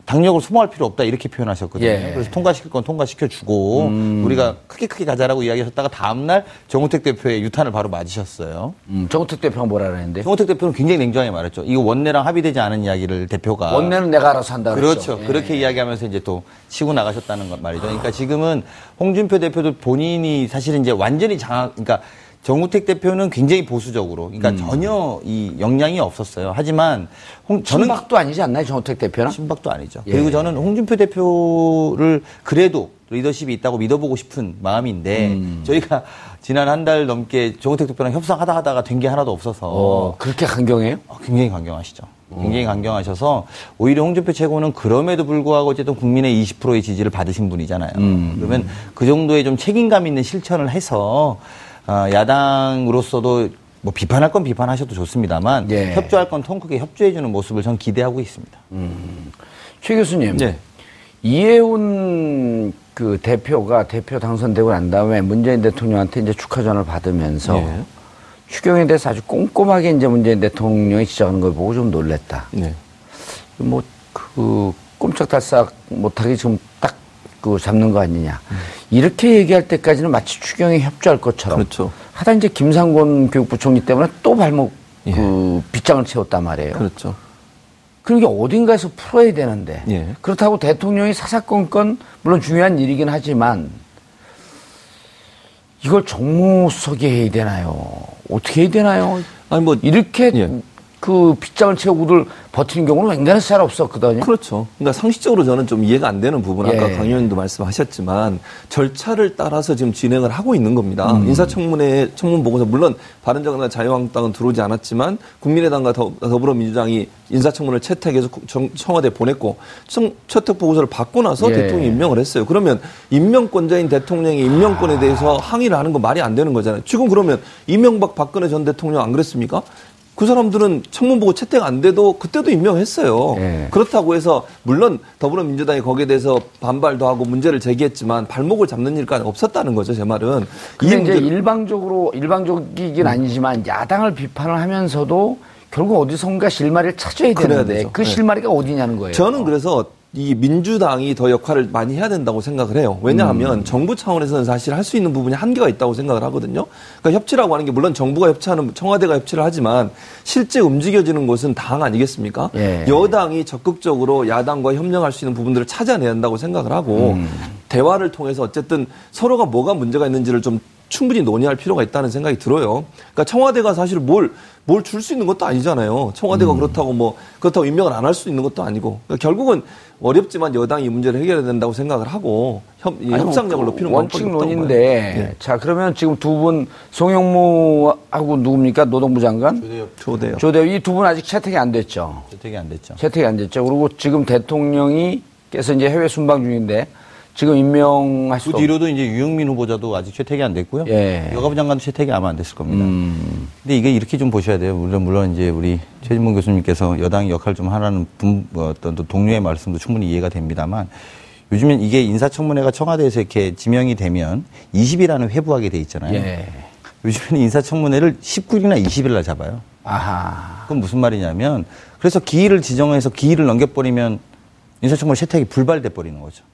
당력을 소모할 필요 없다 이렇게 표현하셨거든요. 예. 음. 그래서 통과시킬 건 통과시켜 주고 우리가 크게 크게 가자라고 이야기하셨다가 다음 날 정우택 대표의 유탄을 바로 맞으셨어요. 음, 정우택 대표가 뭐라 그랬는데? 정우택 대표는 굉장히 냉정하게 말했죠. 이거 원내랑 합의되지 않은 이야기를 대표가 원내는 내가 알아서 한다 그랬죠. 그렇죠. 예. 그렇게 이야기하면서 이제 또 치고 나가셨다는 것 말이죠. 그러니까 지금은 홍준표 대표도 본인이 사실은 이제 완전히 장악, 그러니까 정우택 대표는 굉장히 보수적으로, 그러니까 음. 전혀 이 역량이 없었어요. 하지만 홍, 저는 친박도 아니지 않나요, 정우택 대표는? 신박도 아니죠. 예. 그리고 저는 홍준표 대표를 그래도 리더십이 있다고 믿어보고 싶은 마음인데 음. 저희가 지난 한 달 넘게 정우택 대표랑 협상하다 하다가 된 게 하나도 없어서 어, 그렇게 강경해요? 어, 굉장히 강경하시죠. 굉장히 강경하셔서 오히려 홍준표 최고는 그럼에도 불구하고 어쨌든 국민의 20%의 지지를 받으신 분이잖아요. 음. 그러면 그 정도의 좀 책임감 있는 실천을 해서 어, 야당으로서도 뭐 비판할 건 비판하셔도 좋습니다만 예. 협조할 건 통 크게 협조해주는 모습을 전 기대하고 있습니다. 최 교수님. 네. 이해운 그 대표가 대표 당선되고 난 다음에 문재인 대통령한테 이제 축하 전화를 받으면서 예. 추경에 대해서 아주 꼼꼼하게 이제 문재인 대통령이 지적하는 걸 보고 좀 놀랬다. 네. 뭐그 꼼짝달싹 못하게 지금 딱 그 잡는 거 아니냐. 이렇게 얘기할 때까지는 마치 추경에 협조할 것처럼. 그렇죠. 하다 이제 김상곤 교육부 총리 때문에 또 발목 예. 그 빗장을 채웠단 말이에요. 그렇죠. 그러니까 어딘가에서 풀어야 되는데 예. 그렇다고 대통령이 사사건건 물론 중요한 일이긴 하지만 이걸 정무수석이 해야 되나요? 어떻게 해야 되나요? 아니 뭐 이렇게 예. 그 빗장을 채우고들 버티는 경우는 웬간해서 잘 없었거든요. 그렇죠. 그러니까 상식적으로 저는 좀 이해가 안 되는 부분, 아까 예. 강 의원님도 말씀하셨지만 절차를 따라서 지금 진행을 하고 있는 겁니다. 음. 인사청문회 청문 보고서 물론 바른정당과 자유한국당은 들어오지 않았지만 국민의당과 더, 더불어민주당이 인사청문을 채택해서 청- 청와대 에 보냈고 청, 채택 보고서를 받고 나서 예. 대통령이 임명을 했어요. 그러면 임명권자인 대통령의 임명권에 대해서 항의를 하는 건 말이 안 되는 거잖아요. 지금 그러면 이명박 박근혜 전 대통령 안 그랬습니까? 그 사람들은 청문 보고 채택 안 돼도 그때도 임명했어요. 예. 그렇다고 해서 물론 더불어민주당이 거기에 대해서 반발도 하고 문제를 제기했지만 발목을 잡는 일까지 없었다는 거죠. 제 말은. 근데 이제 문제를- 일방적으로 일방적이긴 아니지만 야당을 비판을 하면서도 결국 어디선가 실마리를 찾아야 되는데. 그 네. 실마리가 어디냐는 거예요. 저는 그래서 이 민주당이 더 역할을 많이 해야 된다고 생각을 해요. 왜냐하면 음. 정부 차원에서는 사실 할 수 있는 부분이 한계가 있다고 생각을 하거든요. 그러니까 협치라고 하는 게 물론 정부가 협치하는 청와대가 협치를 하지만 실제 움직여지는 것은 당 아니겠습니까? 예. 여당이 적극적으로 야당과 협력할 수 있는 부분들을 찾아내야 한다고 생각을 하고 음. 대화를 통해서 어쨌든 서로가 뭐가 문제가 있는지를 좀 충분히 논의할 필요가 있다는 생각이 들어요. 그러니까 청와대가 사실 뭘, 뭘 줄 수 있는 것도 아니잖아요. 청와대가 음. 그렇다고 뭐, 그렇다고 임명을 안 할 수 있는 것도 아니고. 그러니까 결국은 어렵지만 여당이 이 문제를 해결해야 된다고 생각을 하고, 협, 이 아니, 협상력을 그 높이는 원칙 방법이 없다고 논인데 봐요. 예. 자 그러면 지금 두 분 송영무하고 누굽니까 노동부 장관 조대요. 조대우 이두 분 아직 채택이 안 됐죠. 채택이 안 됐죠. 채택이 안 됐죠. 그리고 지금 대통령이 께서 이제 해외 순방 중인데 지금 임명할 그 수도 뒤로도 이제 유영민 후보자도 아직 채택이 안 됐고요. 예. 여가부 장관도 채택이 아마 안 됐을 겁니다. 음. 근데 이게 이렇게 좀 보셔야 돼요. 물론 물론 이제 우리 최진봉 교수님께서 여당 역할 좀 하라는 분, 뭐 어떤 또 동료의 말씀도 충분히 이해가 됩니다만 요즘엔 이게 인사청문회가 청와대에서 이렇게 지명이 되면 20일안을 회부하게 돼 있잖아요. 예. 요즘에는 인사청문회를 19일이나 20일 날 잡아요. 아하. 그건 무슨 말이냐면 그래서 기일을 지정해서 기일을 넘겨버리면 인사청문회 채택이 불발돼 버리는 거죠.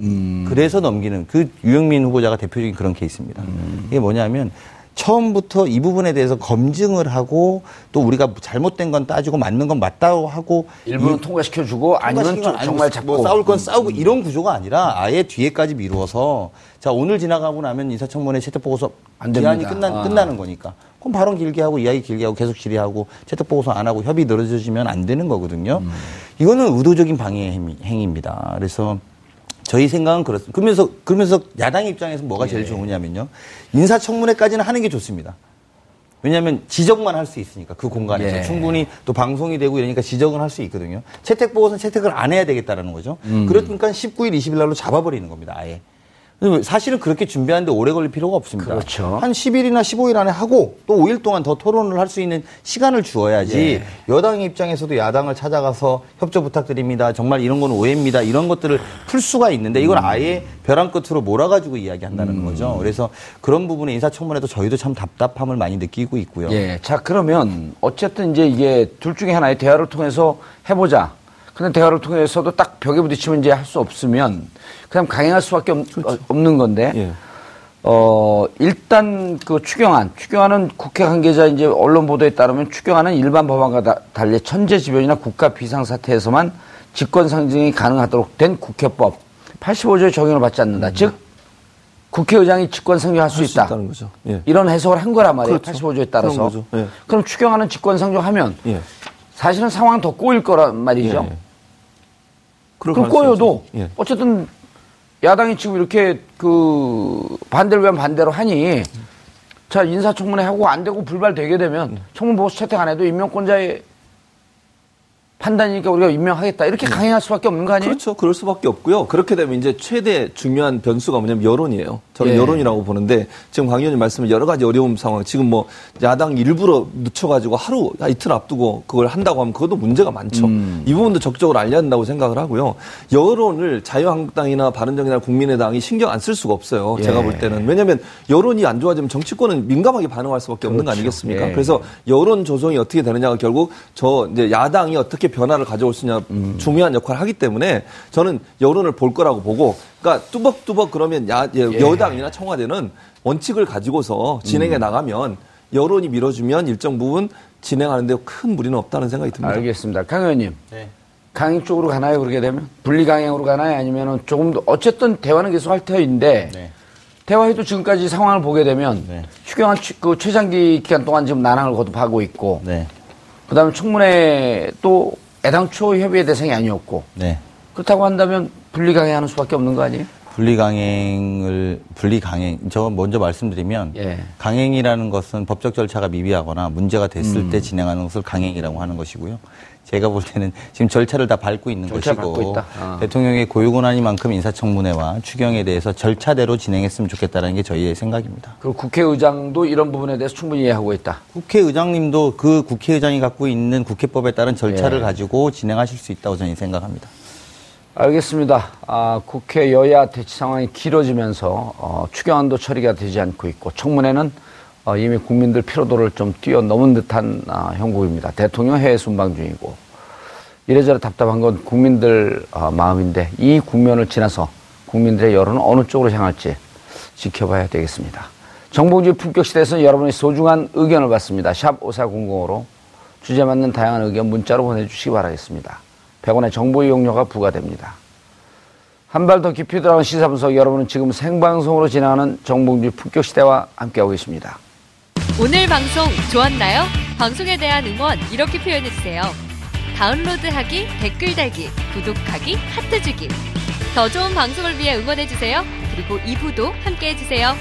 음. 그래서 넘기는 그 유영민 후보자가 대표적인 그런 케이스입니다. 음. 이게 뭐냐면 처음부터 이 부분에 대해서 검증을 하고 또 우리가 잘못된 건 따지고 맞는 건 맞다고 하고 일부는 이- 통과시켜주고 아니면 정말 잡고 뭐 싸울 건 싸우고 이런 구조가 아니라 아예 뒤에까지 미루어서 자 오늘 지나가고 나면 인사청문회 채택 보고서 안 기한이. 끝나, 아. 끝나는 거니까 그럼 발언 길게 하고 이야기 길게 하고 계속 질의하고 채택 보고서 안 하고 협의 늘어지면 안 되는 거거든요. 음. 이거는 의도적인 방해 행위- 행위입니다. 그래서 저희 생각은 그렇습니다. 그러면서 그러면서 야당 입장에서 뭐가 예. 제일 좋으냐면요 인사청문회까지는 하는 게 좋습니다. 왜냐하면 지적만 할 수 있으니까 그 공간에서 예. 충분히 또 방송이 되고 이러니까 지적은 할 수 있거든요. 채택 보고서는 채택을 안 해야 되겠다라는 거죠. 음. 그러니까 19일, 20일 날로 잡아버리는 겁니다. 아예. 사실은 그렇게 준비하는데 오래 걸릴 필요가 없습니다. 그렇죠. 한 10일이나 15일 안에 하고 또 5일 동안 더 토론을 할 수 있는 시간을 주어야지 예. 여당 입장에서도 야당을 찾아가서 협조 부탁드립니다. 정말 이런 건 오해입니다. 이런 것들을 풀 수가 있는데 이걸 음. 아예 벼랑 끝으로 몰아가지고 이야기한다는 거죠. 그래서 그런 부분에 인사청문회도 저희도 참 답답함을 많이 느끼고 있고요. 예. 자, 그러면 어쨌든 이제 이게 둘 중에 하나의 대화를 통해서 해보자. 근데 대화를 통해서도 딱 벽에 부딪히면 이제 할 수 없으면 그냥 강행할 수밖에 없, 는 건데. 예. 어, 일단 그 추경안, 추경안은 국회 관계자 이제 언론 보도에 따르면 추경안은 일반 법안과 다- 달리 천재지변이나 국가 비상사태에서만 직권 상정이 가능하도록 된 국회법 85조의 적용을 받지 않는다. 즉 국회의장이 직권 상정할 수 음. 할수 있다. 있다 는 거죠. 예. 이런 해석을 한 거란 말이에요. 그렇죠. 85조에 따라서. 예. 그럼 추경안은 직권 상정하면 예. 사실은 상황 더 꼬일 거란 말이죠. 예. 그럴 그럼 꼬여도. 예. 어쨌든 야당이 지금 이렇게 그 반대를 위한 반대로 하니 자 인사청문회 하고 안 되고 불발되게 되면 청문 보고서 채택 안 해도 임명권자의 판단이니까 우리가 임명하겠다 이렇게 강행할 수밖에 없는 거 아니에요? 그렇죠. 그럴 수밖에 없고요. 그렇게 되면 이제 최대 중요한 변수가 뭐냐면 여론이에요. 저는 예. 여론이라고 보는데 지금 강 의원님 말씀에 여러 가지 어려운 상황. 지금 뭐 야당 일부러 늦춰가지고 하루 이틀 앞두고 그걸 한다고 하면 그것도 문제가 많죠. 음. 이 부분도 적극적으로 알려야 한다고 생각을 하고요. 여론을 자유한국당이나 바른정의나 국민의당이 신경 안 쓸 수가 없어요. 예. 제가 볼 때는 왜냐하면 여론이 안 좋아지면 정치권은 민감하게 반응할 수밖에 없는 거 그렇죠. 아니겠습니까? 예. 그래서 여론 조성이 어떻게 되느냐가 결국 저 이제 야당이 어떻게 변화를 가져올 수 있냐 음. 중요한 역할을 하기 때문에 저는 여론을 볼 거라고 보고 그러니까 뚜벅뚜벅 그러면 야, 예, 예. 여당이나 청와대는 원칙을 가지고서 진행해 음. 나가면 여론이 밀어주면 일정 부분 진행하는데 큰 무리는 없다는 생각이 듭니다. 알겠습니다. 강 의원님. 네. 강행 쪽으로 가나요? 그렇게 되면 분리 강행으로 가나요? 아니면은 조금 더 어쨌든 대화는 계속 할 터인데 네. 대화해도 지금까지 상황을 보게 되면 네. 추경안 추- 그 최장기 기간 동안 지금 난항을 거듭하고 있고 네. 그다음에 청문회 또 애당초 협의의 대상이 아니었고 네. 그렇다고 한다면 분리 강행하는 수밖에 없는 거 아니에요? 분리 강행을 분리 강행 저 먼저 말씀드리면 예. 강행이라는 것은 법적 절차가 미비하거나 문제가 됐을 음. 때 진행하는 것을 강행이라고 하는 것이고요. 제가 볼 때는 지금 절차를 다 밟고 있는 절차 것이고 밟고. 아. 대통령의 고유 권한이만큼 인사청문회와 추경에 대해서 절차대로 진행했으면 좋겠다는 게 저희의 생각입니다. 그리고 국회의장도 이런 부분에 대해서 충분히 이해하고 있다. 국회의장님도 그 국회의장이 갖고 있는 국회법에 따른 절차를 예. 가지고 진행하실 수 있다고 저는 생각합니다. 알겠습니다. 아, 국회 여야 대치 상황이 길어지면서 어, 추경안도 처리가 되지 않고 있고 청문회는 어, 이미 국민들 피로도를 좀 뛰어넘은 듯한 아, 형국입니다. 대통령 해외 순방 중이고 이래저래 답답한 건 국민들 어, 마음인데 이 국면을 지나서 국민들의 여론은 어느 쪽으로 향할지 지켜봐야 되겠습니다. 정봉주의 품격 시대에서는 여러분의 소중한 의견을 받습니다. 샵 5400으로 주제 맞는 다양한 의견 문자로 보내주시기 바라겠습니다. 100원의 정보 이용료가 부과됩니다. 한 발 더 깊이 들어간 시사분석 여러분은 지금 생방송으로 진행하는 정봉주 품격 시대와 함께하고 계십니다. 오늘 방송 좋았나요? 방송에 대한 응원 이렇게 표현해주세요. 다운로드하기, 댓글 달기, 구독하기, 하트 주기. 더 좋은 방송을 위해 응원해주세요. 그리고 2부도 함께해주세요.